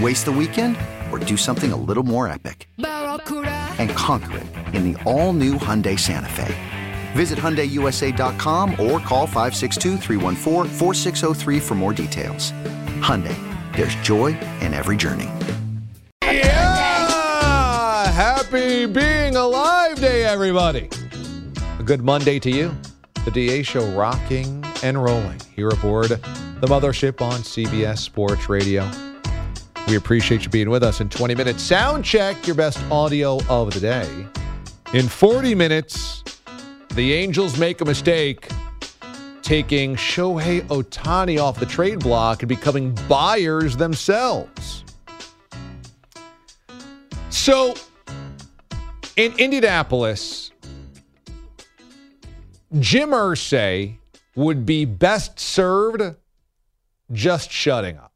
Waste the weekend or do something a little more epic? And conquer it in the all-new Hyundai Santa Fe. Visit HyundaiUSA.com or call 562 for more details. Hyundai, there's joy in every journey. Yeah! Happy being alive day, everybody. A good Monday to you. The DA show rocking and rolling here aboard the mothership on CBS Sports Radio. We appreciate you being with us in 20 minutes. Sound check your best audio of the day. In 40 minutes, the Angels make a mistake taking Shohei Ohtani off the trade block and becoming buyers themselves. So, in Indianapolis, Jim Irsay would be best served just shutting up.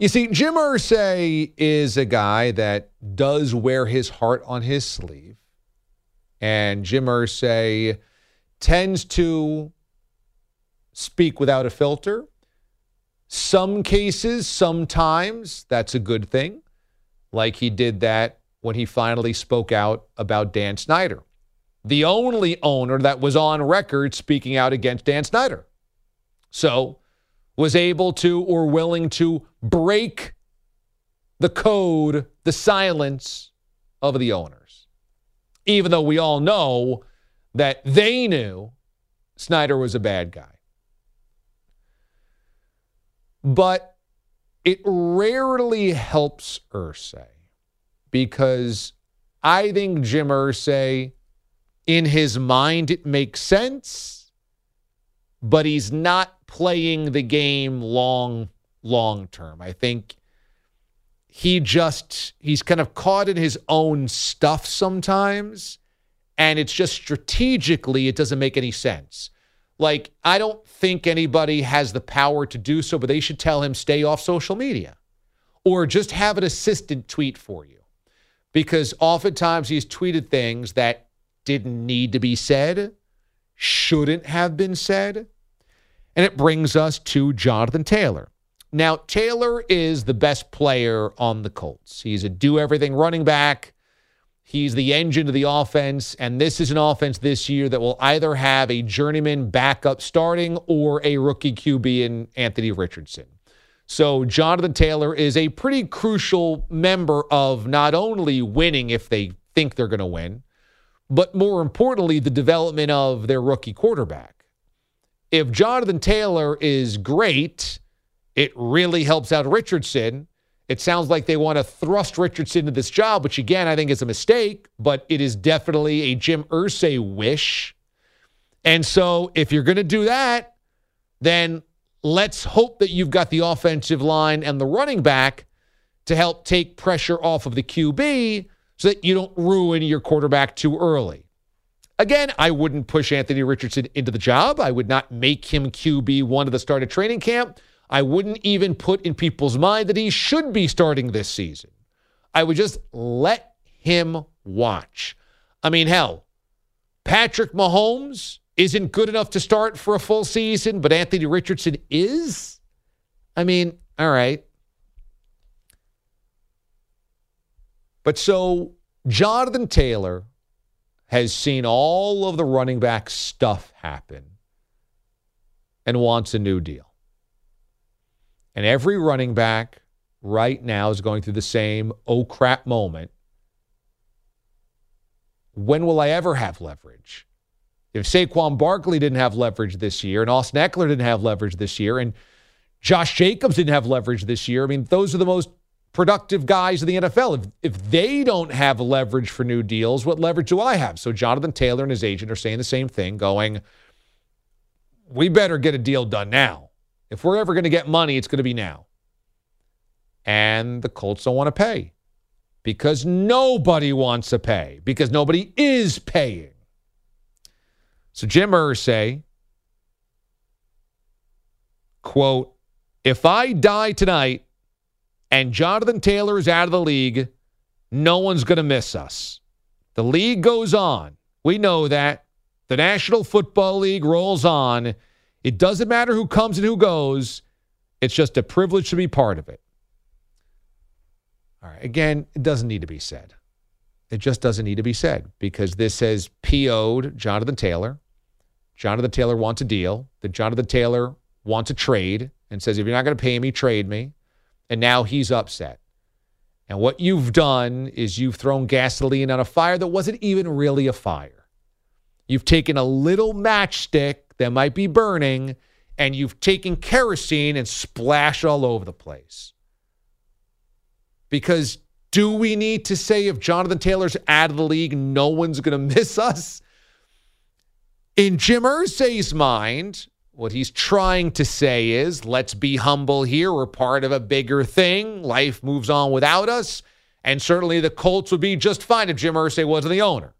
You see, Jim Irsay is a guy that does wear his heart on his sleeve. And Jim Irsay tends to speak without a filter. Some cases, sometimes, that's a good thing. Like he did that when he finally spoke out about Dan Snyder, the only owner that was on record speaking out against Dan Snyder. So, was able to or willing to break the code, the silence of the owners. Even though we all know that they knew Snyder was a bad guy. But it rarely helps Irsay because I think Jim Irsay, in his mind, it makes sense, but he's not playing the game long, long term. I think he just, he's kind of caught in his own stuff sometimes. And it's just strategically, it doesn't make any sense. Like, I don't think anybody has the power to do so, but they should tell him stay off social media or just have an assistant tweet for you. Because oftentimes he's tweeted things that didn't need to be said, shouldn't have been said. And it brings us to Jonathan Taylor. Now, Taylor is the best player on the Colts. He's a do everything running back. He's the engine of the offense. And this is an offense this year that will either have a journeyman backup starting or a rookie QB in Anthony Richardson. So, Jonathan Taylor is a pretty crucial member of not only winning if they think they're going to win, but more importantly, the development of their rookie quarterback if Jonathan Taylor is great, it really helps out Richardson. It sounds like they want to thrust Richardson into this job, which again, I think is a mistake, but it is definitely a Jim Irsay wish. And so if you're going to do that, then let's hope that you've got the offensive line and the running back to help take pressure off of the QB so that you don't ruin your quarterback too early. Again, I wouldn't push Anthony Richardson into the job. I would not make him QB one of the start of training camp. I wouldn't even put in people's mind that he should be starting this season. I would just let him watch. I mean, hell, Patrick Mahomes isn't good enough to start for a full season, but Anthony Richardson is? I mean, all right. But so Jonathan Taylor has seen all of the running back stuff happen and wants a new deal. And every running back right now is going through the same oh crap moment when will I ever have leverage? If Saquon Barkley didn't have leverage this year, and Austin Ekeler didn't have leverage this year, and Josh Jacobs didn't have leverage this year, I mean, those are the most productive guys in the NFL. If, if they don't have leverage for new deals, what leverage do I have? So Jonathan Taylor and his agent are saying the same thing, going, we better get a deal done now. If we're ever going to get money, it's going to be now. And the Colts don't want to pay because nobody wants to pay, because nobody is paying. So Jim Irsay, quote, if I die tonight and Jonathan Taylor is out of the league, no one's going to miss us. The league goes on. We know that. The National Football League rolls on. It doesn't matter who comes and who goes. It's just a privilege to be part of it. All right. Again, it doesn't need to be said. It just doesn't need to be said because this has PO'd Jonathan Taylor. Jonathan Taylor wants a deal. That Jonathan Taylor wants a trade and says, if you're not going to pay me, trade me. And now he's upset. And what you've done is you've thrown gasoline on a fire that wasn't even really a fire. You've taken a little matchstick that might be burning and you've taken kerosene and splashed all over the place. Because do we need to say if Jonathan Taylor's out of the league, no one's going to miss us? In Jim Irsay's mind, what he's trying to say is let's be humble here. We're part of a bigger thing. Life moves on without us. And certainly the Colts would be just fine if Jim Irsay wasn't the owner.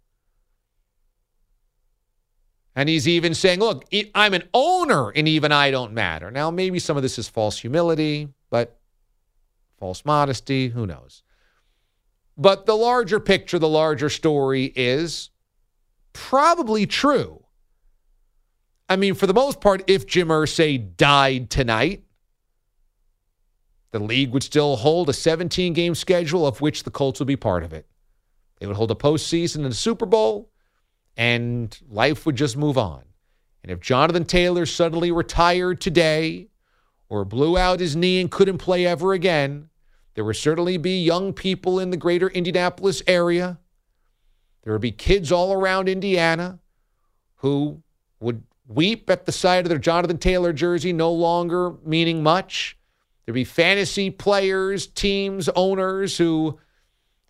And he's even saying, look, I'm an owner and even I don't matter. Now, maybe some of this is false humility, but false modesty, who knows? But the larger picture, the larger story is probably true. I mean, for the most part, if Jim Irsay died tonight, the league would still hold a 17 game schedule of which the Colts would be part of it. They would hold a postseason and a Super Bowl, and life would just move on. And if Jonathan Taylor suddenly retired today or blew out his knee and couldn't play ever again, there would certainly be young people in the greater Indianapolis area. There would be kids all around Indiana who would weep at the sight of their Jonathan Taylor jersey no longer meaning much. There'd be fantasy players, teams, owners who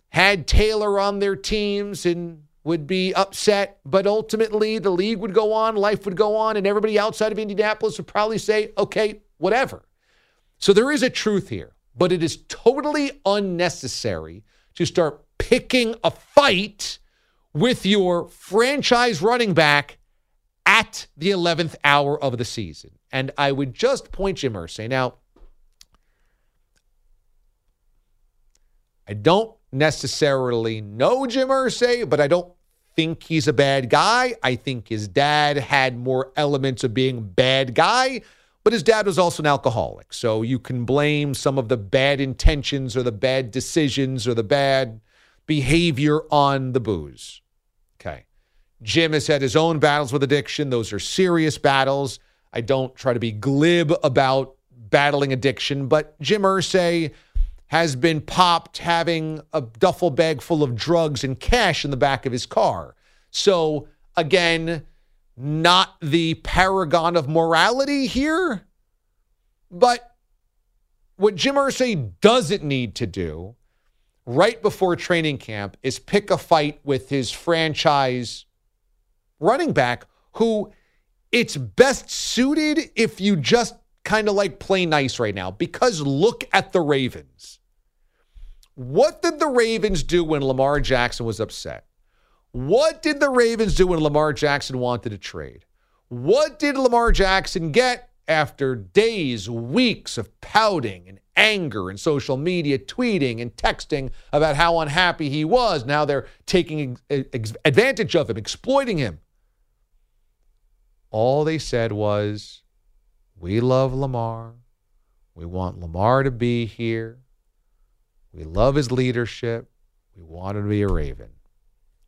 had Taylor on their teams and would be upset. But ultimately, the league would go on, life would go on, and everybody outside of Indianapolis would probably say, okay, whatever. So there is a truth here but it is totally unnecessary to start picking a fight with your franchise running back at the 11th hour of the season. And I would just point Jim Irsay. Now, I don't necessarily know Jim Irsay, but I don't think he's a bad guy. I think his dad had more elements of being bad guy but his dad was also an alcoholic. So you can blame some of the bad intentions or the bad decisions or the bad behavior on the booze. Okay. Jim has had his own battles with addiction. Those are serious battles. I don't try to be glib about battling addiction, but Jim Irsay has been popped having a duffel bag full of drugs and cash in the back of his car. So again, not the paragon of morality here. But what Jim Irsay doesn't need to do right before training camp is pick a fight with his franchise running back who it's best suited if you just kind of like play nice right now because look at the Ravens. What did the Ravens do when Lamar Jackson was upset? What did the Ravens do when Lamar Jackson wanted to trade? What did Lamar Jackson get after days, weeks of pouting and anger and social media tweeting and texting about how unhappy he was? Now they're taking advantage of him, exploiting him. All they said was, We love Lamar. We want Lamar to be here. We love his leadership. We want him to be a Raven.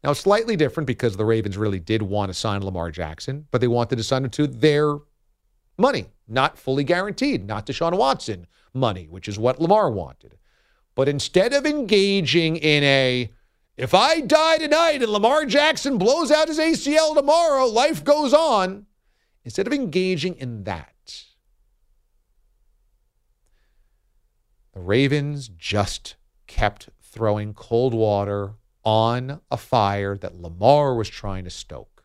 Now, slightly different because the Ravens really did want to sign Lamar Jackson, but they wanted to sign him to their money, not fully guaranteed, not Deshaun Watson money, which is what Lamar wanted. But instead of engaging in a if I die tonight and Lamar Jackson blows out his ACL tomorrow, life goes on. Instead of engaging in that, the Ravens just kept throwing cold water on a fire that Lamar was trying to stoke.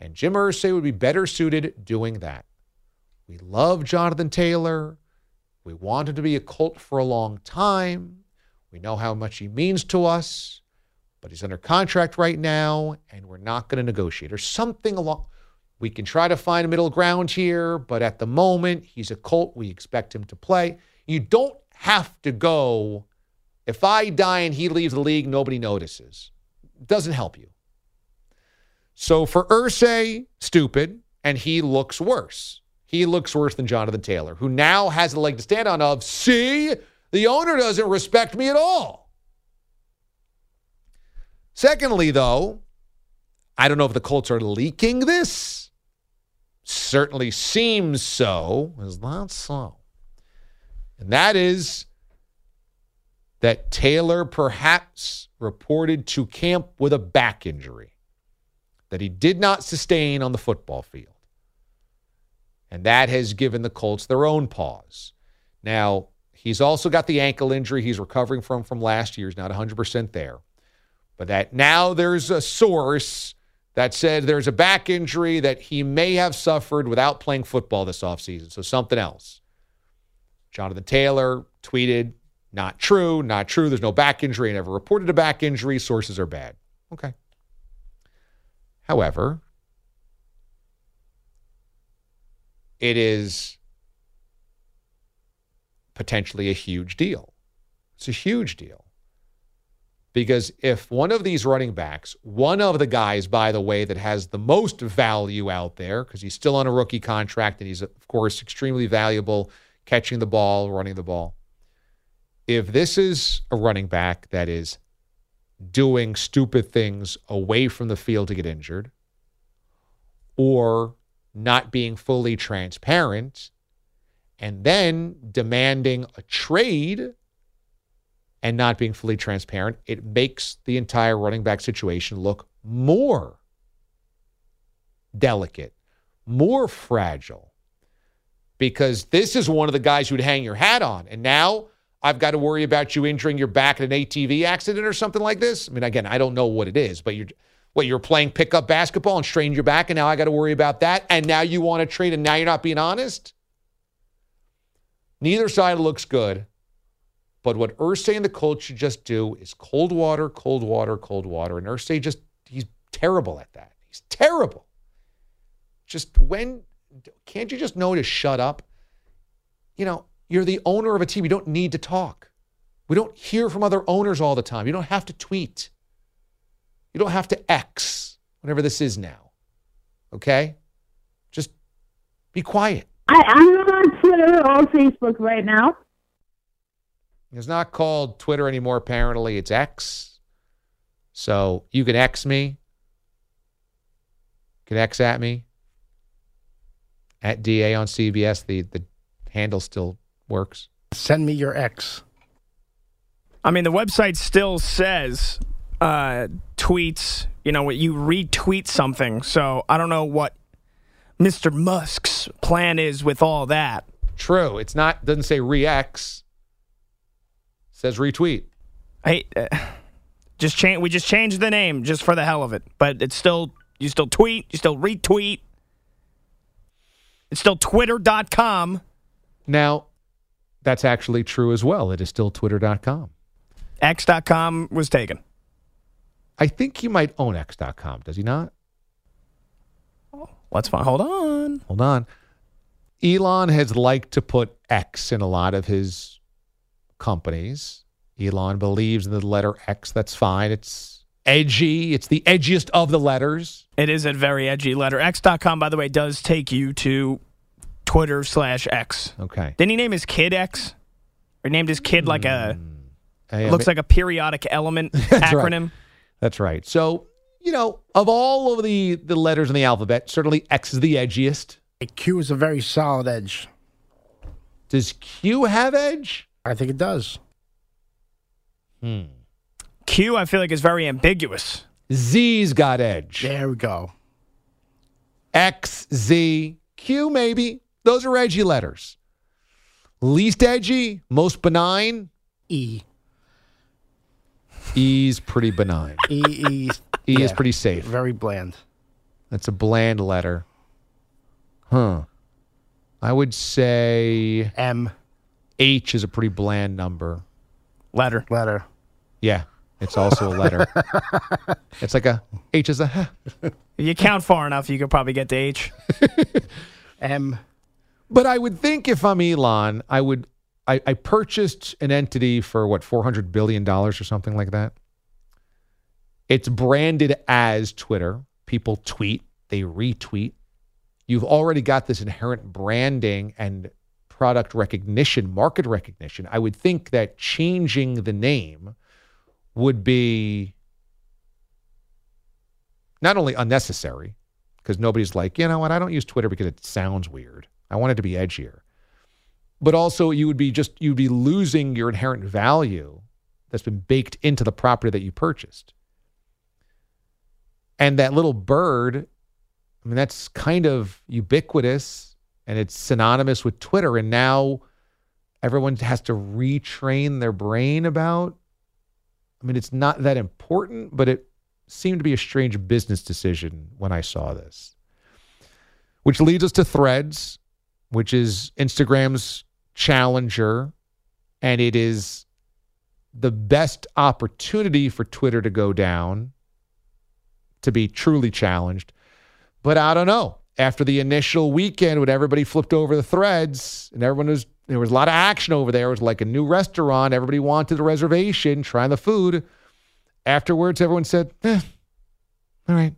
And Jim Irsay would be better suited doing that. We love Jonathan Taylor. We want him to be a Colt for a long time. We know how much he means to us, but he's under contract right now, and we're not going to negotiate or something along. We can try to find a middle ground here, but at the moment, he's a Colt. We expect him to play. You don't have to go. If I die and he leaves the league, nobody notices. Doesn't help you. So for Irsay, stupid, and he looks worse. He looks worse than Jonathan Taylor, who now has a leg to stand on of, see, the owner doesn't respect me at all. Secondly, though, I don't know if the Colts are leaking this. Certainly seems so. Is that so? And that is that Taylor perhaps reported to camp with a back injury that he did not sustain on the football field. And that has given the Colts their own pause. Now, he's also got the ankle injury he's recovering from from last year. He's not 100% there. But that now there's a source that said there's a back injury that he may have suffered without playing football this offseason. So something else. Jonathan Taylor tweeted, not true, not true. There's no back injury. I never reported a back injury. Sources are bad. Okay. However, it is potentially a huge deal. It's a huge deal. Because if one of these running backs, one of the guys, by the way, that has the most value out there, because he's still on a rookie contract and he's, of course, extremely valuable catching the ball, running the ball. If this is a running back that is doing stupid things away from the field to get injured, or not being fully transparent, and then demanding a trade and not being fully transparent, it makes the entire running back situation look more delicate, more fragile. Because this is one of the guys you'd hang your hat on. And now I've got to worry about you injuring your back in an ATV accident or something like this. I mean, again, I don't know what it is, but you're what you're playing pickup basketball and strained your back, and now I got to worry about that. And now you want to trade, and now you're not being honest. Neither side looks good. But what Irsay and the Colts should just do is cold water, cold water, cold water. And Irsay just, he's terrible at that. He's terrible. Just when, can't you just know to shut up? You know, you're the owner of a team. You don't need to talk. We don't hear from other owners all the time. You don't have to tweet. You don't have to X, whatever this is now. Okay? Just be quiet. I, I'm on Twitter or on Facebook right now. It's not called Twitter anymore, apparently. It's X. So you can X me. You can X at me. At DA on CBS. The, the handle still works. Send me your X. I mean, the website still says uh, tweets, you know, you retweet something. So I don't know what Mr. Musk's plan is with all that. True. It's not, doesn't say re X says retweet. I uh, just change. We just changed the name just for the hell of it, but it's still you still tweet, you still retweet. It's still twitter.com. Now, that's actually true as well. It is still twitter.com. X.com was taken. I think he might own X.com, does he not? Let's find. Hold on. Hold on. Elon has liked to put X in a lot of his companies. Elon believes in the letter X. That's fine. It's edgy. It's the edgiest of the letters. It is a very edgy letter. X.com, by the way, does take you to Twitter slash X. Okay. Didn't he name his kid X? Or named his kid like a hmm. I- looks like a periodic element acronym. right. That's right. So, you know, of all of the, the letters in the alphabet, certainly X is the edgiest. Q is a very solid edge. Does Q have edge? I think it does. Hmm. Q, I feel like is very ambiguous. Z's got edge. There we go. X, Z, Q, maybe. Those are edgy letters. Least edgy, most benign, E. E's pretty benign. E. E. E is pretty safe. Very bland. That's a bland letter. Huh. I would say M. H is a pretty bland number. Letter. Letter. Yeah, it's also a letter. it's like a H is a huh. If you count far enough, you could probably get to H. M. But I would think if I'm Elon, I would I, I purchased an entity for what, four hundred billion dollars or something like that. It's branded as Twitter. People tweet, they retweet. You've already got this inherent branding and product recognition, market recognition. I would think that changing the name would be not only unnecessary, because nobody's like, you know what, I don't use Twitter because it sounds weird. I want it to be edgier. But also you would be just you'd be losing your inherent value that's been baked into the property that you purchased. And that little bird, I mean, that's kind of ubiquitous and it's synonymous with Twitter. And now everyone has to retrain their brain about. I mean, it's not that important, but it seemed to be a strange business decision when I saw this. Which leads us to Threads, which is Instagram's challenger, and it is the best opportunity for Twitter to go down, to be truly challenged. But I don't know. After the initial weekend when everybody flipped over the threads and everyone was there was a lot of action over there. It was like a new restaurant. Everybody wanted a reservation, trying the food. Afterwards, everyone said, eh, all right,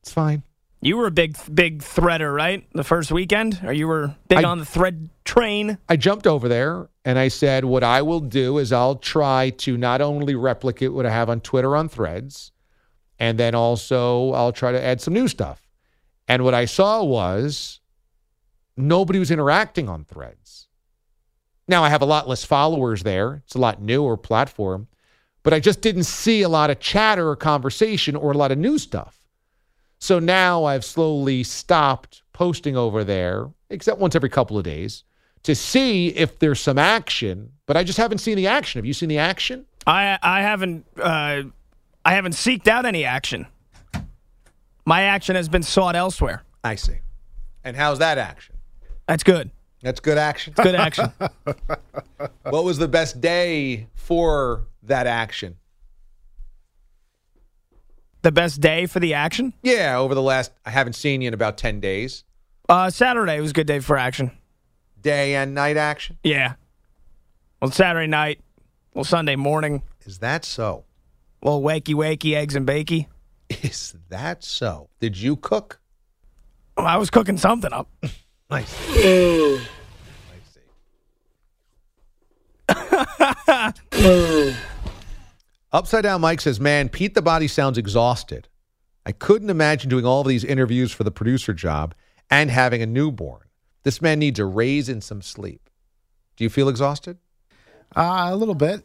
it's fine. You were a big, big threader, right? The first weekend, or you were big I- on the thread train. I jumped over there and I said, what I will do is I'll try to not only replicate what I have on Twitter on threads, and then also I'll try to add some new stuff. And what I saw was nobody was interacting on threads. Now I have a lot less followers there. It's a lot newer platform, but I just didn't see a lot of chatter or conversation or a lot of new stuff. So now I've slowly stopped posting over there, except once every couple of days, to see if there's some action. But I just haven't seen the action. Have you seen the action? I, I haven't, uh, I haven't seeked out any action. My action has been sought elsewhere. I see. And how's that action? That's good. That's good action. Good action. what was the best day for that action? the best day for the action? Yeah, over the last, I haven't seen you in about 10 days. Uh, Saturday was a good day for action. Day and night action? Yeah. Well, Saturday night, well, Sunday morning, Is that so? Well, wakey wakey eggs and bakey. Is that so? Did you cook? Well, I was cooking something up. Nice. I see. Upside Down Mike says, Man, Pete the Body sounds exhausted. I couldn't imagine doing all of these interviews for the producer job and having a newborn. This man needs a raise and some sleep. Do you feel exhausted? Uh, a little bit.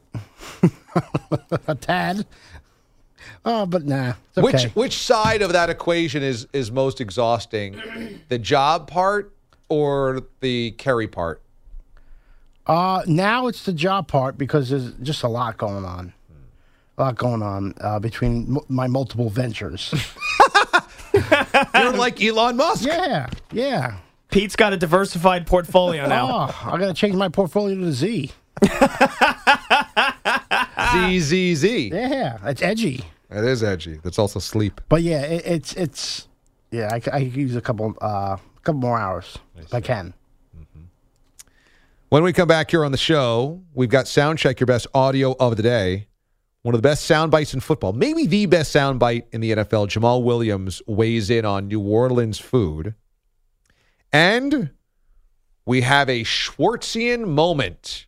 a tad. Oh, but nah. Okay. Which which side of that equation is is most exhausting? The job part or the carry part? Uh, now it's the job part because there's just a lot going on. A lot going on uh, between m- my multiple ventures. You're like Elon Musk. yeah, yeah. Pete's got a diversified portfolio now. Oh, I got to change my portfolio to Z. Z Z Z. Yeah, it's edgy. It is edgy. That's also sleep. But yeah, it, it's it's yeah. I could use a couple uh couple more hours if I can. When we come back here on the show, we've got Soundcheck, your best audio of the day. One of the best sound bites in football, maybe the best sound bite in the NFL. Jamaal Williams weighs in on New Orleans food. And we have a Schwartzian moment.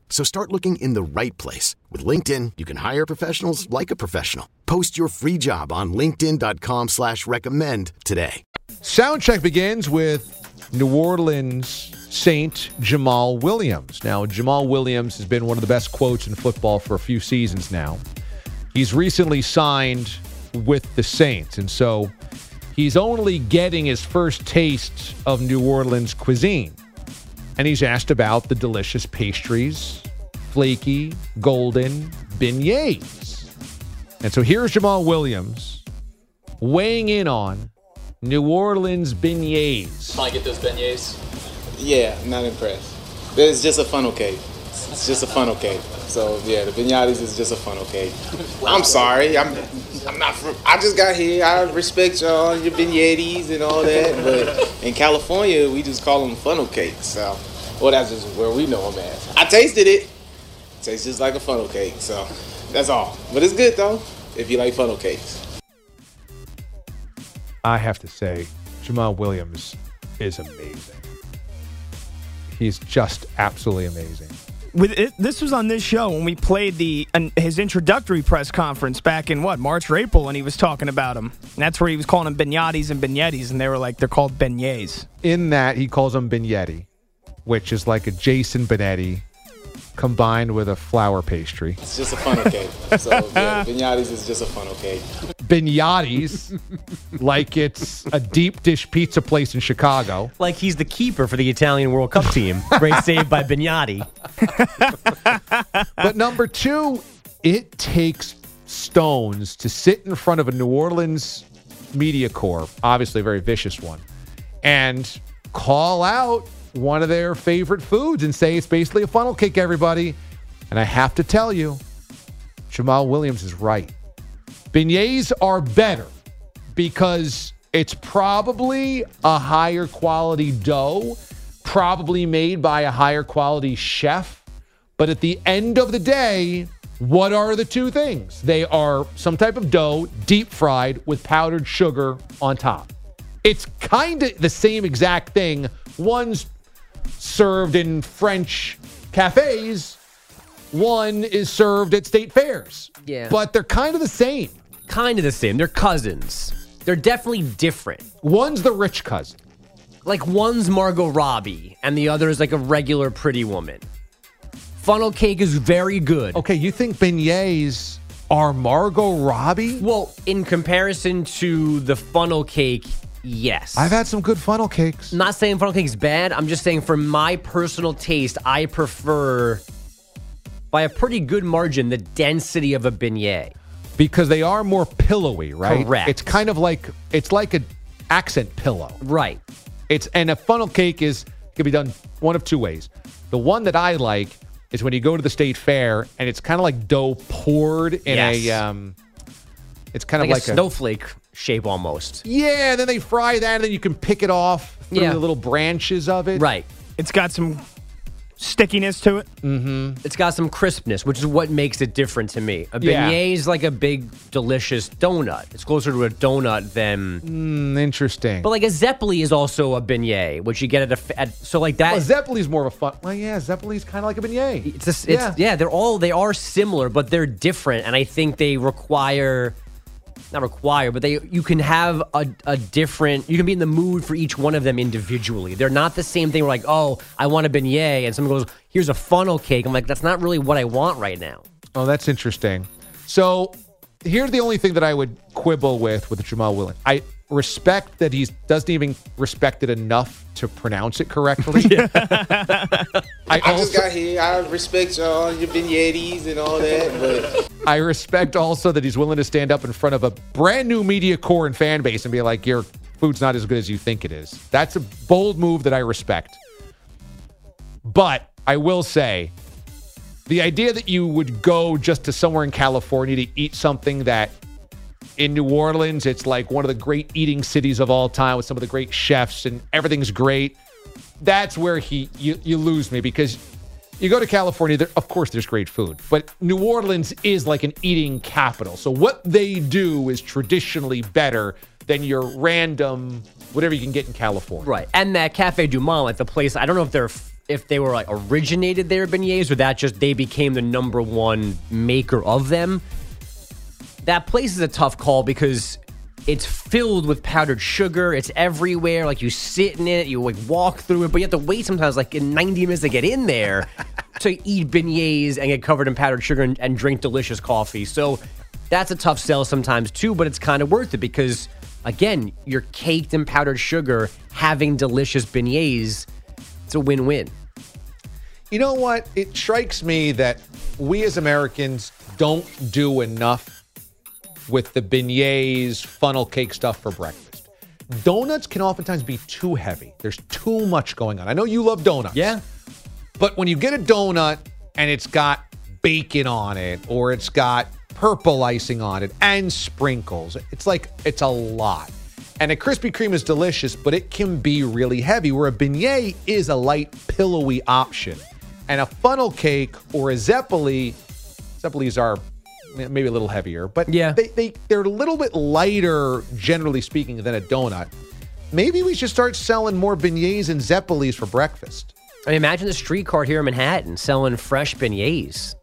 So start looking in the right place. With LinkedIn, you can hire professionals like a professional. Post your free job on linkedin.com slash recommend today. Soundcheck begins with New Orleans Saint Jamaal Williams. Now, Jamaal Williams has been one of the best quotes in football for a few seasons now. He's recently signed with the Saints, and so he's only getting his first taste of New Orleans cuisine. And he's asked about the delicious pastries, flaky, golden beignets. And so here's Jamaal Williams weighing in on New Orleans beignets. Can I get those beignets? Yeah, I'm not impressed. It's just a funnel cake. It's just a funnel cake. So yeah, the beignets is just a funnel cake. I'm sorry. I'm I'm not from. I just got here. I respect y'all, your beignets and all that. But in California, we just call them funnel cakes. So, well, that's just where we know them as. I tasted it. tastes just like a funnel cake. So that's all. But it's good though. If you like funnel cakes. I have to say, Jamaal Williams is amazing. He's just absolutely amazing. With it, this was on this show when we played the an, his introductory press conference back in what March or April, and he was talking about him. And that's where he was calling them beignets and beignets, and they were like they're called beignets. In that, he calls them vignetti, which is like a Jason Benetti combined with a flour pastry. It's just a funnel cake. So yeah, the is just a funnel cake. Beignettis, like it's a deep dish pizza place in Chicago. Like he's the keeper for the Italian World Cup team. Great save by Bignati. But number two, it takes stones to sit in front of a New Orleans media corps, obviously a very vicious one, and call out one of their favorite foods and say it's basically a funnel cake, everybody. And I have to tell you, Jamaal Williams is right. Beignets are better because it's probably a higher quality dough, probably made by a higher quality chef. But at the end of the day, what are the two things? They are some type of dough, deep fried with powdered sugar on top. It's kind of the same exact thing. One's served in French cafes, one is served at state fairs. Yeah. But they're kind of the same. Kind of the same. They're cousins. They're definitely different. One's the rich cousin. Like one's Margot Robbie and the other is like a regular pretty woman. Funnel cake is very good. Okay, you think beignets are Margot Robbie? Well, in comparison to the funnel cake, yes. I've had some good funnel cakes. Not saying funnel cake is bad. I'm just saying for my personal taste, I prefer by a pretty good margin the density of a beignet. Because they are more pillowy, right? Correct. It's kind of like it's like a accent pillow. Right. It's and a funnel cake is can be done one of two ways. The one that I like is when you go to the state fair and it's kind of like dough poured in a um it's kind Like, of like a snowflake shape almost. Yeah, and then they fry that and then you can pick it off through Yeah. the little branches of it. Right. It's got some stickiness to it. Mm-hmm. It's got some crispness, which is what makes it different to me. A Yeah. beignet is like a big, delicious donut. It's closer to a donut than. Mm, interesting. But like a zeppeli is also a beignet, which you get at a. f- At, so like that. well, Zeppeli's more of a fun. Well, yeah, Zeppeli's kind of like a beignet. It's, a, it's yeah. they're all they are similar, but they're different, and I think they require not require, but they you can have a, a different. You can be in the mood for each one of them individually. They're not the same thing. Where like, oh, I want a beignet, and someone goes, "Here's a funnel cake." I'm like, that's not really what I want right now. Oh, that's interesting. So here's the only thing that I would quibble with with Jamal Willen. I respect that he doesn't even respect it enough to pronounce it correctly. I I just got here. I respect y'all, your vignettes and all that, but I respect also that he's willing to stand up in front of a brand new media core and fan base and be like, "Your food's not as good as you think it is." That's a bold move that I respect. But I will say, the idea that you would go just to somewhere in California to eat something that in New Orleans, it's like one of the great eating cities of all time with some of the great chefs and everything's great. That's where he you, you lose me because you go to California, there, of course there's great food, but New Orleans is like an eating capital. So what they do is traditionally better than your random whatever you can get in California. Right, and that Cafe Du Monde, like the place. I don't know if they're if they were like originated their beignets or that just they became the number one maker of them. That place is a tough call because it's filled with powdered sugar. It's everywhere. Like you sit in it, you like walk through it, but you have to wait sometimes like in 90 minutes to get in there to eat beignets and get covered in powdered sugar and, and drink delicious coffee. So that's a tough sell sometimes too, but it's kind of worth it because again, you're caked in powdered sugar, having delicious beignets. It's a win-win. You know what? It strikes me that we as Americans don't do enough with the beignets, funnel cake stuff for breakfast. Donuts can oftentimes be too heavy. There's too much going on. I know you love donuts. Yeah. But when you get a donut and it's got bacon on it or it's got purple icing on it and sprinkles, it's like it's a lot. And a Krispy Kreme is delicious, but it can be really heavy, where a beignet is a light, pillowy option. And a funnel cake or a zeppeli, zeppelis are maybe a little heavier, but Yeah. they, they, they're a little bit lighter, generally speaking, than a donut. Maybe we should start selling more beignets and zeppelis for breakfast. I mean, imagine the street cart here in Manhattan selling fresh beignets.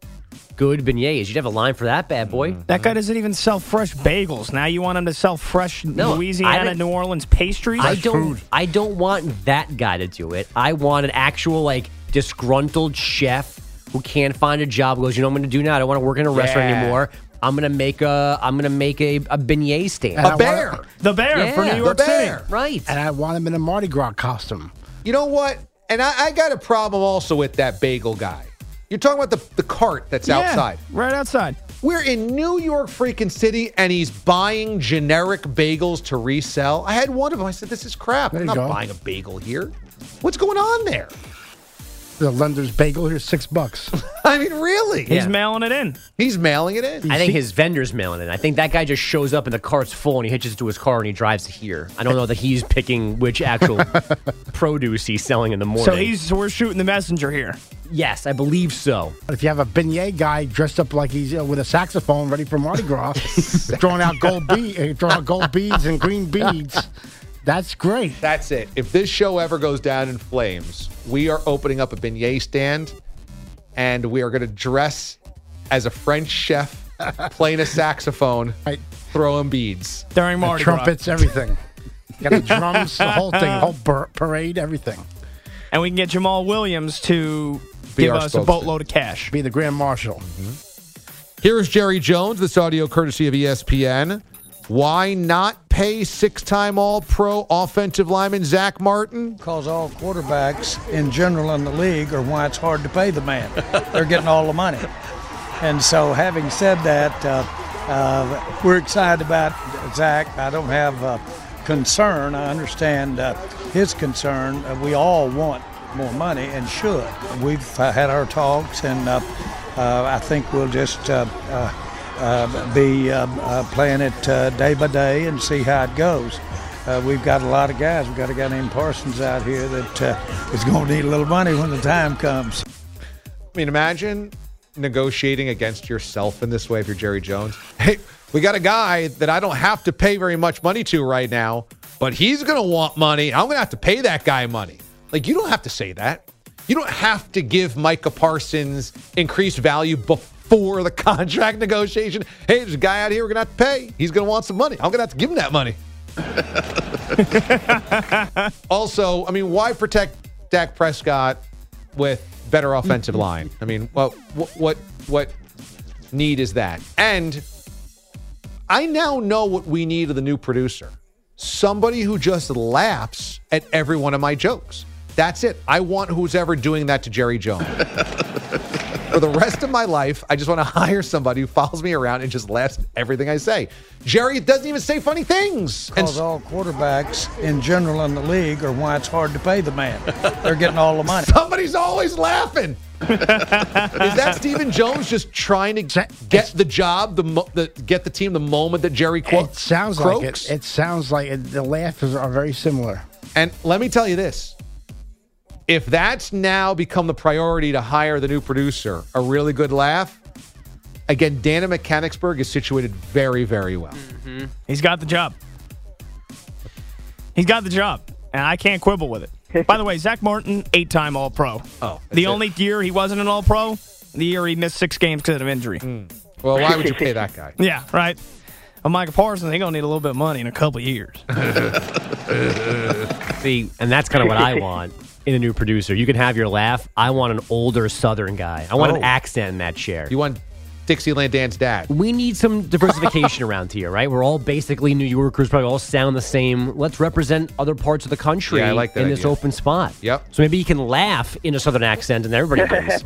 Good beignets. You'd have a line for that bad boy. Mm-hmm. That guy doesn't even sell fresh bagels. Now you want him to sell fresh No, I Louisiana, didn't- New Orleans pastries? I don't. I don't want that guy to do it. I want an actual like disgruntled chef who can't find a job. Goes, you know, what I'm going to do now. I don't want to work in a restaurant Yeah. anymore. I'm going to make a. I'm going to make a, a beignet stand. And I A want- bear. The Bear for Yeah, New the York Bear. City. right. And I want him in a Mardi Gras costume. You know what? And I, I got a problem also with that bagel guy. You're talking about the, the cart that's Yeah, outside. Right outside. We're in New York freaking city and he's buying generic bagels to resell. I had one of them. I said, This is crap. There I'm you not go. buying a bagel here. What's going on there? The Lender's bagel here's six bucks. I mean, really? He's Yeah. mailing it in. He's mailing it in. I think his vendor's mailing it. I think that guy just shows up and the cart's full and he hitches it to his car and he drives here. I don't know that he's picking which actual produce he's selling in the morning. So he's so we're shooting the messenger here. yes, I believe so. But if you have a beignet guy dressed up like he's uh, with a saxophone ready for Mardi Gras, throwing out gold be- uh, throwing out gold beads and green beads, that's great. That's it. If this show ever goes down in flames, we are opening up a beignet stand and we are going to dress as a French chef playing a saxophone, Right. throwing beads. During Mardi Gras. Trumpets, everything. Got the drums, the whole thing, whole par- parade, everything. And we can get Jamaal Williams to Be give our us a boatload of cash. Be the grand marshal. Mm-hmm. Here's Jerry Jones, this audio courtesy of ESPN. Why not pay six time All Pro offensive lineman Zack Martin? Because all quarterbacks in general in the league are why it's hard to pay the man. They're getting all the money. And so, having said that, uh, uh, we're excited about Zach. I don't have uh, concern. I understand uh, his concern. Uh, we all want more money and should. We've had our talks, and I think we'll just uh, uh, uh, be playing it uh, day by day and see how it goes. uh, we've got a lot of guys. We've got a guy named Parsons out here that uh, is going to need a little money when the time comes. I mean, imagine negotiating against yourself in this way if you're Jerry Jones. Hey, we got a guy that I don't have to pay very much money to right now, but he's going to want money. I'm going to have to pay that guy money. Like, you don't have to say that. You don't have to give Micah Parsons increased value before the contract negotiation. Hey, there's a guy out here we're going to have to pay. He's going to want some money. I'm going to have to give him that money. also, I mean, why protect Dak Prescott with better offensive line? I mean, what what what, what need is that? And I now know what we need of the new producer. Somebody who just laughs at every one of my jokes. That's it. I want who's ever doing that to Jerry Jones. For the rest of my life, I just want to hire somebody who follows me around and just laughs at everything I say. Jerry doesn't even say funny things. And Because all quarterbacks in general in the league are why it's hard to pay the man. They're getting all the money. Somebody's always laughing. Is that Stephen Jones just trying to get the job, the, mo- the get the team the moment that Jerry Qu- It sounds croaks? like it. It sounds like it, the laughs are very similar. And let me tell you this. If that's now become the priority to hire the new producer, a really good laugh, again, Dana Mechanicsburg is situated very, very well. Mm-hmm. He's got the job. He's got the job, and I can't quibble with it. By the way, Zack Martin, eight-time All-Pro. Oh, the only year he wasn't an All-Pro, the year he missed six games because of injury. Mm. Well, why would you pay that guy? Yeah, right. Well, Micah Parsons, he's gonna need a little bit of money in a couple years. See, and that's kind of what I want in a new producer. You can have your laugh. I want an older Southern guy. I want an Oh. accent in that chair. You want Dixieland Dan's dad. We need some diversification around here, right? We're all basically New Yorkers, probably all sound the same. Let's represent other parts of the country Yeah, I like that in this open spot. Yep. So maybe you can laugh in a Southern accent and everybody wins.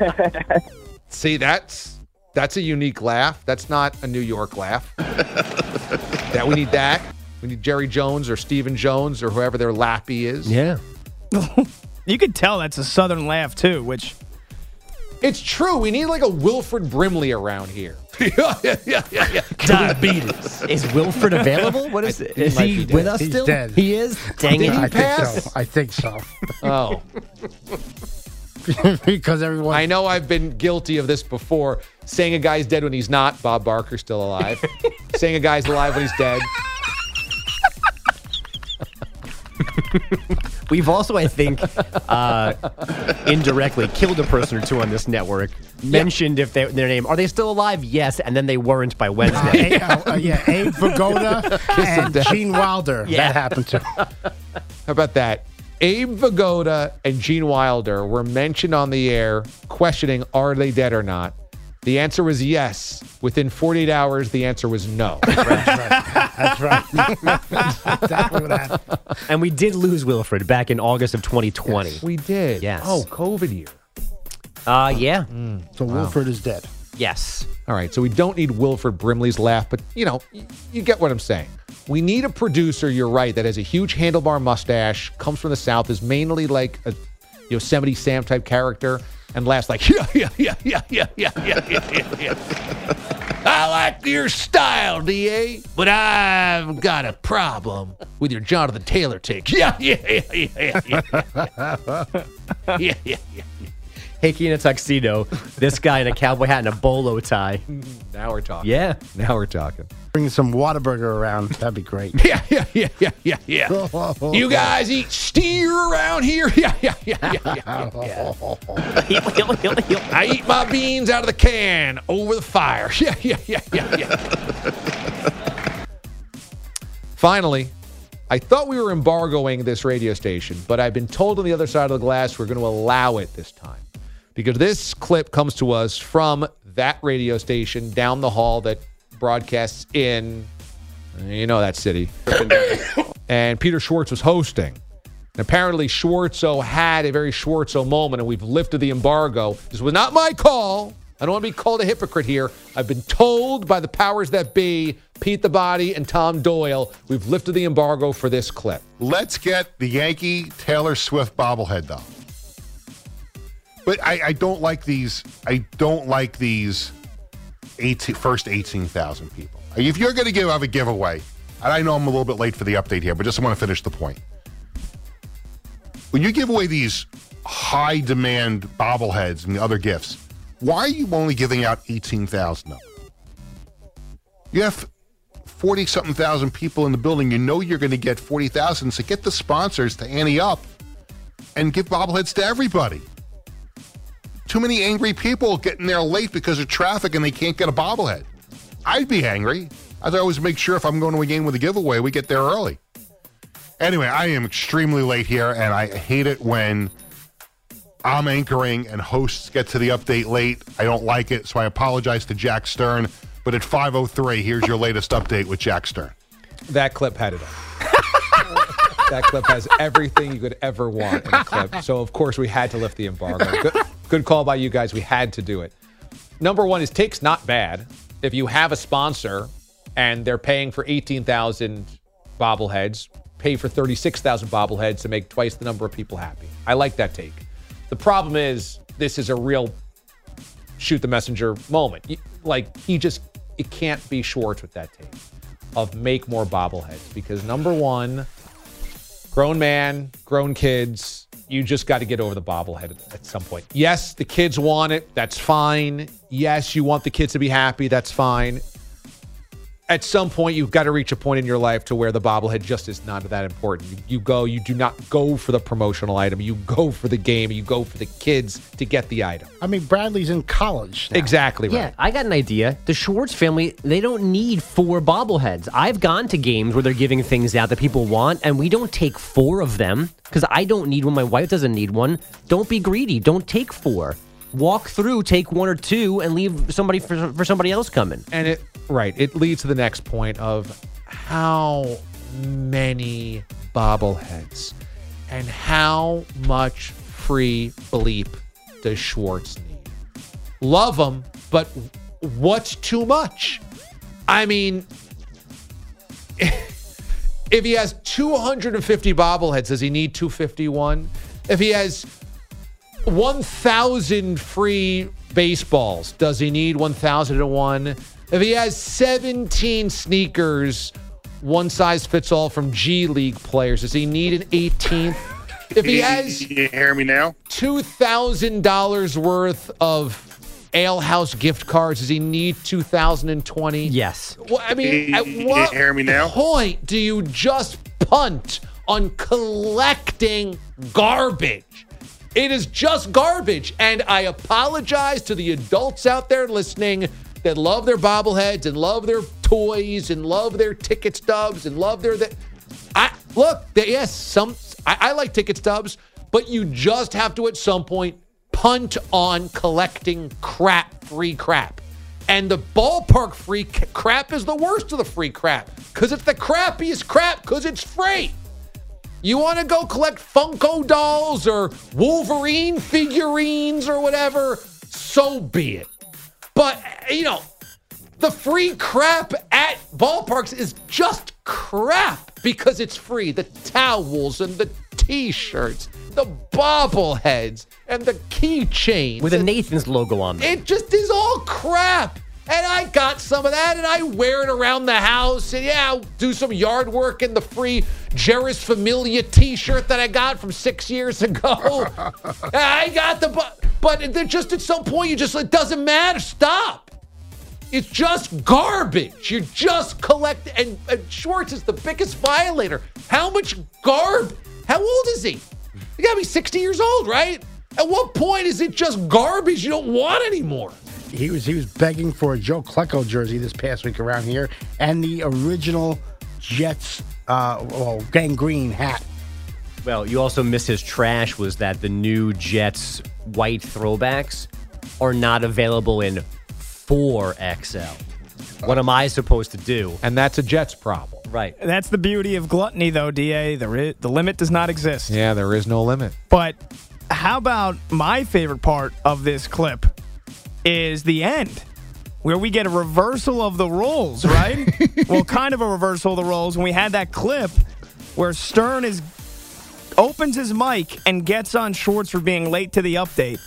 See, that's that's a unique laugh. That's not a New York laugh. that we need that. We need Jerry Jones or Stephen Jones or whoever their lappy is. yeah. You could tell that's a Southern laugh too, which It's true. We need like a Wilford Brimley around here. yeah, yeah, yeah, yeah, yeah. Diabetes. Is Wilford available? What is it? Is might he with us He's still? dead. He is? Dang Did it. I pass? think so. I think so. Oh, because everyone. I know I've been guilty of this before. Saying a guy's dead when he's not. Bob Barker's still alive. Saying a guy's alive when he's dead. We've also, I think, uh, indirectly killed a person or two on this network. Mentioned if they, their name are they still alive? Yes, and then they weren't by Wednesday. A- uh, uh, yeah, Abe Vigoda and. Gene Wilder. Yeah. That happened to. How about that? Abe Vigoda and Gene Wilder were mentioned on the air questioning are they dead or not. The answer was yes. Within 48 hours, the answer was no. That's right. That's exactly what happened. and we did lose Wilford back in August of 2020. we did. Yes. Oh, COVID year. Uh, yeah. So Wilford is dead. Yes. All right, so we don't need Wilford Brimley's laugh, but you know, y- you get what I'm saying. We need a producer, you're right, that has a huge handlebar mustache, comes from the South, is mainly like a Yosemite Sam type character, and laughs like, yeah, yeah, yeah, yeah, yeah, yeah, yeah, yeah, yeah. I like your style, DA, but I've got a problem with your Jonathan Taylor take. Yeah, yeah, yeah, yeah, yeah, yeah. yeah, yeah, yeah. Hickey in a tuxedo, this guy in a cowboy hat and a bolo tie. Now we're talking. Yeah. Now we're talking. Bring some Whataburger around. That'd be great. Yeah, yeah, yeah, yeah, yeah, yeah. You guys eat steer around here? Yeah, yeah, yeah, yeah, yeah. yeah. I eat my beans out of the can over the fire. Yeah, yeah, yeah, yeah, yeah. Finally, I thought we were embargoing this radio station, but I've been told on the other side of the glass we're going to allow it this time. Because this clip comes to us from that radio station down the hall that broadcasts in, you know, that city. and Peter Schwartz was hosting. And apparently, Schwartzo had a very Schwartzo moment, and we've lifted the embargo. This was not my call. I don't want to be called a hypocrite here. I've been told by the powers that be, Pete the Body and Tom Doyle, we've lifted the embargo for this clip. Let's get the Yankee Taylor Swift bobblehead doll. But I, I don't like these. I don't like these 18, first eighteen thousand people. If you're going to give have a giveaway, and I know I'm a little bit late for the update here, but just want to finish the point. When you give away these high demand bobbleheads and other gifts, why are you only giving out 18,000 of them? You have 40 something thousand people in the building. You know you're going to get 40,000. So get the sponsors to ante up and give bobbleheads to everybody. Too many angry people getting there late because of traffic and they can't get a bobblehead. I'd be angry. I'd always make sure if I'm going to a game with a giveaway, we get there early. Anyway, I am extremely late here, and I hate it when I'm anchoring and hosts get to the update late. I don't like it, so I apologize to Jack Stern. But at 5:03, here's your latest update with Jack Stern. That clip had it all. that clip has everything you could ever want in a clip. So of course we had to lift the embargo. Good call by you guys. We had to do it. Number one is take's not bad. If you have a sponsor and they're paying for 18,000 bobbleheads, pay for 36,000 bobbleheads to make twice the number of people happy. I like that take. The problem is this is a real shoot the messenger moment. Like he just it can't be Schwartz with that take of make more bobbleheads because number one, grown man, grown kids, you just got to get over the bobblehead at, at some point. Yes, the kids want it. That's fine. Yes, you want the kids to be happy. That's fine. At some point, you've got to reach a point in your life to where the bobblehead just is not that important. You, you go, you do not go for the promotional item. You go for the game. You go for the kids to get the item. I mean, Bradley's in college. now. Exactly right. Yeah, I got an idea. The Schwartz family, they don't need four bobbleheads. I've gone to games where they're giving things out that people want, and we don't take four of them because I don't need one. My wife doesn't need one. Don't be greedy. Don't take four. Walk through, take one or two, and leave somebody for, for somebody else coming. And it right, it leads to the next point of how many bobbleheads and how much free bleep does Schwartz need? Love him, but what's too much? I mean, if he has 250 bobbleheads, does he need 251? If he has 1,000 free baseballs, does he need 1,001? If he has 17 sneakers, one size fits all from G League players, does he need an 18th? If he has you hear me now? $2,000 worth of Ale House gift cards, does he need 2020? Yes. Well, I mean, You- at you what hear me now? point do you just punt on collecting garbage? It is just garbage. And I apologize to the adults out there listening that love their bobbleheads and love their toys and love their ticket stubs and love their. The, I look, they- yes, some I, I like ticket stubs, but you just have to at some point punt on collecting crap, free crap. And the ballpark free crap is the worst of the free crap because it's the crappiest crap because it's free. You want to go collect Funko dolls or Wolverine figurines or whatever, so be it. But, you know, the free crap at ballparks is just crap because it's free. The towels and the t shirts, the bobbleheads and the keychains. With a Nathan's logo on them. it just is all crap. And I got some of that and I wear it around the house. And yeah, I'll do some yard work in the free Jeurys Familia t shirt that I got from six years ago. I got the, but, but just at some point, you just, it doesn't matter. Stop. It's just garbage. You just collect, and, and Schwartz is the biggest violator. How much garb? How old is he? He gotta be 60 years old, right? At what point is it just garbage you don't want anymore? He was he was begging for a Joe Klecko jersey this past week around here, and the original Jets, uh, well, Gang Green hat. Well, you also miss his trash was that the new Jets white throwbacks are not available in 4XL. What am I supposed to do? And that's a Jets problem. Right. That's the beauty of gluttony, though, Da. The, ri- the limit does not exist. Yeah, there is no limit. But how about my favorite part of this clip is the end, where we get a reversal of the roles, right? well, kind of a reversal of the roles when we had that clip where Stern is opens his mic and gets on Schwartz for being late to the update.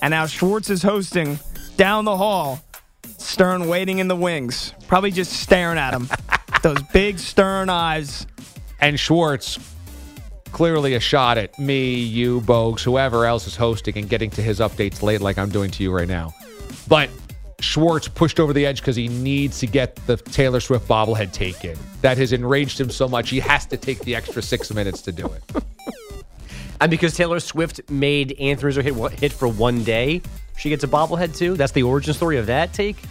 And now Schwartz is hosting down the hall. Stern waiting in the wings, probably just staring at him. Those big stern eyes. And Schwartz, clearly a shot at me, you, Bogues, whoever else is hosting and getting to his updates late, like I'm doing to you right now. But Schwartz pushed over the edge because he needs to get the Taylor Swift bobblehead taken. That has enraged him so much, he has to take the extra six minutes to do it. And because Taylor Swift made Anthony Rizzo hit, hit for one day, she gets a bobblehead too? That's the origin story of that take?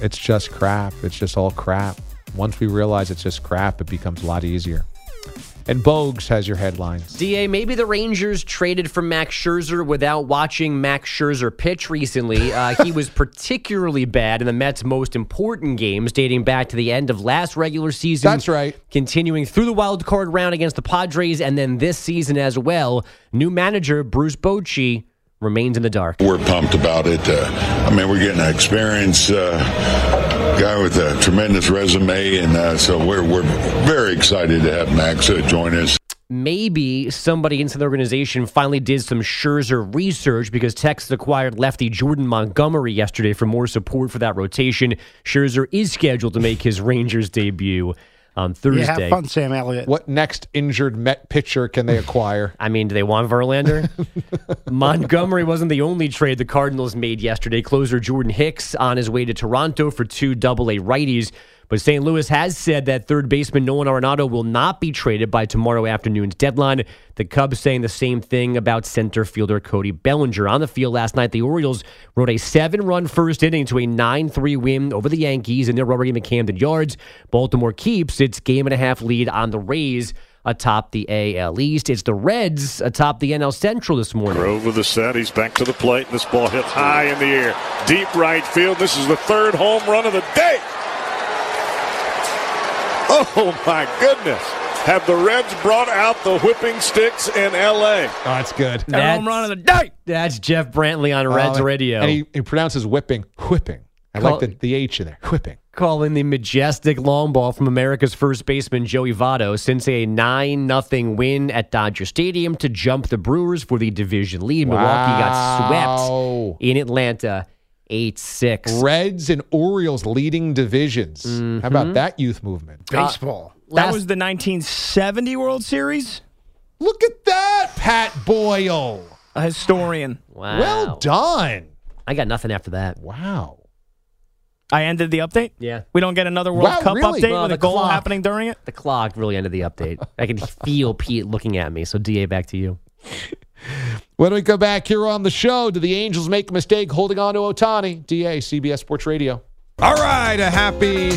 It's just crap. It's just all crap. Once we realize it's just crap, it becomes a lot easier. And Bogues has your headlines. DA, maybe the Rangers traded for Max Scherzer without watching Max Scherzer pitch recently. Uh, he was particularly bad in the Mets' most important games, dating back to the end of last regular season. That's right. Continuing through the wild card round against the Padres, and then this season as well. New manager Bruce Bochy remains in the dark. We're pumped about it. Uh, I mean, we're getting an experienced uh, guy with a tremendous resume, and uh, so we're we're very excited to have Max uh, join us. Maybe somebody inside the organization finally did some Scherzer research because Texas acquired lefty Jordan Montgomery yesterday for more support for that rotation. Scherzer is scheduled to make his Rangers debut on Thursday. Yeah, have fun, Sam Elliott. What next injured Met pitcher can they acquire? I mean, do they want Verlander? Montgomery wasn't the only trade the Cardinals made yesterday. Closer Jordan Hicks on his way to Toronto for two double A righties. But St. Louis has said that third baseman Nolan Arenado will not be traded by tomorrow afternoon's deadline. The Cubs saying the same thing about center fielder Cody Bellinger. On the field last night, the Orioles wrote a seven run first inning to a 9 3 win over the Yankees in their rubber game at Camden Yards. Baltimore keeps its game and a half lead on the Rays atop the AL East. It's the Reds atop the NL Central this morning. Grove the set. He's back to the plate. This ball hit high in the air. Deep right field. This is the third home run of the day. Oh my goodness. Have the Reds brought out the whipping sticks in LA? Oh, that's good. That's, home run of the day. That's Jeff Brantley on Reds Uh, radio. And he, he pronounces whipping, whipping. I Call- like the, the H in there, whipping. calling the majestic long ball from America's first baseman Joey Votto since a 9 0 win at Dodger Stadium to jump the Brewers for the division lead. Milwaukee got swept in Atlanta 8 6. Reds and Orioles leading divisions. How mm-hmm. about that youth movement? Uh, Baseball. That was the 1970 World Series. Look at that, Pat Boyle. A historian. Wow. Well done. I got nothing after that. Wow. I ended the update. Yeah. We don't get another World Wow, Cup really? update Well, with the a goal clock. happening during it. The clock really ended the update. I can feel Pete looking at me. So, DA, back to you. When we come back here on the show, do the Angels make a mistake holding on to Ohtani? DA, CBS Sports Radio. All right, a happy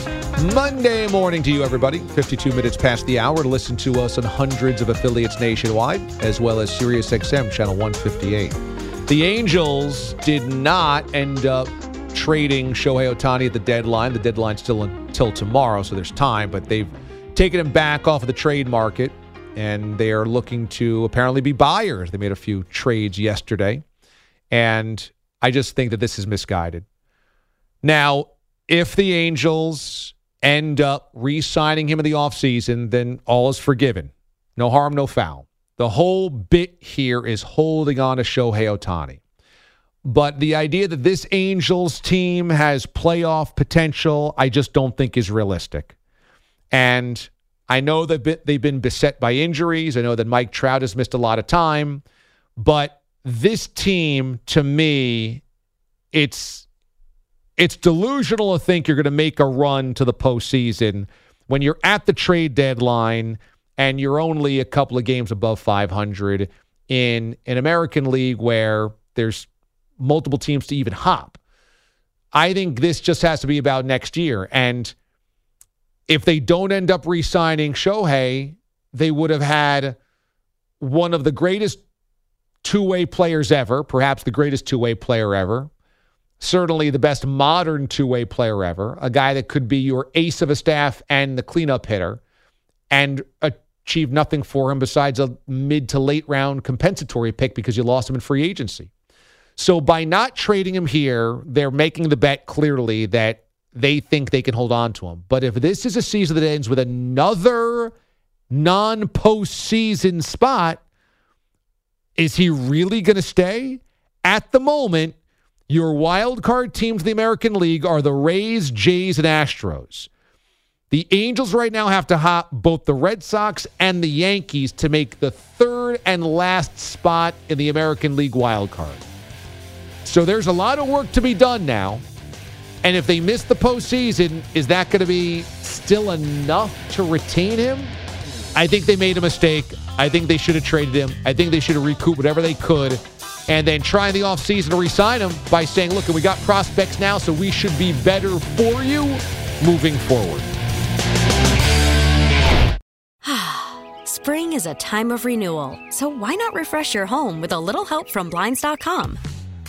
Monday morning to you, everybody. 52 minutes past the hour to listen to us on hundreds of affiliates nationwide, as well as SiriusXM Channel 158. The Angels did not end up trading Shohei Ohtani at the deadline. The deadline's still until tomorrow, so there's time, but they've taken him back off of the trade market, and they are looking to apparently be buyers. They made a few trades yesterday, and I just think that this is misguided. Now, if the Angels end up re signing him in the offseason, then all is forgiven. No harm, no foul. The whole bit here is holding on to Shohei Ohtani. But the idea that this Angels team has playoff potential, I just don't think is realistic. And I know been, they've been beset by injuries. I know that Mike Trout has missed a lot of time. But this team, to me, it's it's delusional to think you're going to make a run to the postseason when you're at the trade deadline and you're only a couple of games above 500 in an American League where there's multiple teams to even hop. I think this just has to be about next year. And if they don't end up re signing Shohei, they would have had one of the greatest two way players ever, perhaps the greatest two way player ever certainly the best modern two way player ever, a guy that could be your ace of a staff and the cleanup hitter, and achieve nothing for him besides a mid to late round compensatory pick because you lost him in free agency. So by not trading him here, they're making the bet clearly that they think they can hold on to him. But if this is a season that ends with another non postseason spot, is he really going to stay? At the moment, your wild card teams in the American League are the Rays, Jays, and Astros. The Angels right now have to hop both the Red Sox and the Yankees to make the third and last spot in the American League wild card. So there's a lot of work to be done now. And if they miss the postseason, is that going to be still enough to retain him? I think they made a mistake. I think they should have traded him. I think they should have recouped whatever they could and then try in the offseason to re-sign him by saying, look, we got prospects now, so we should be better for you moving forward. Spring is a time of renewal, so why not refresh your home with a little help from Blinds.com?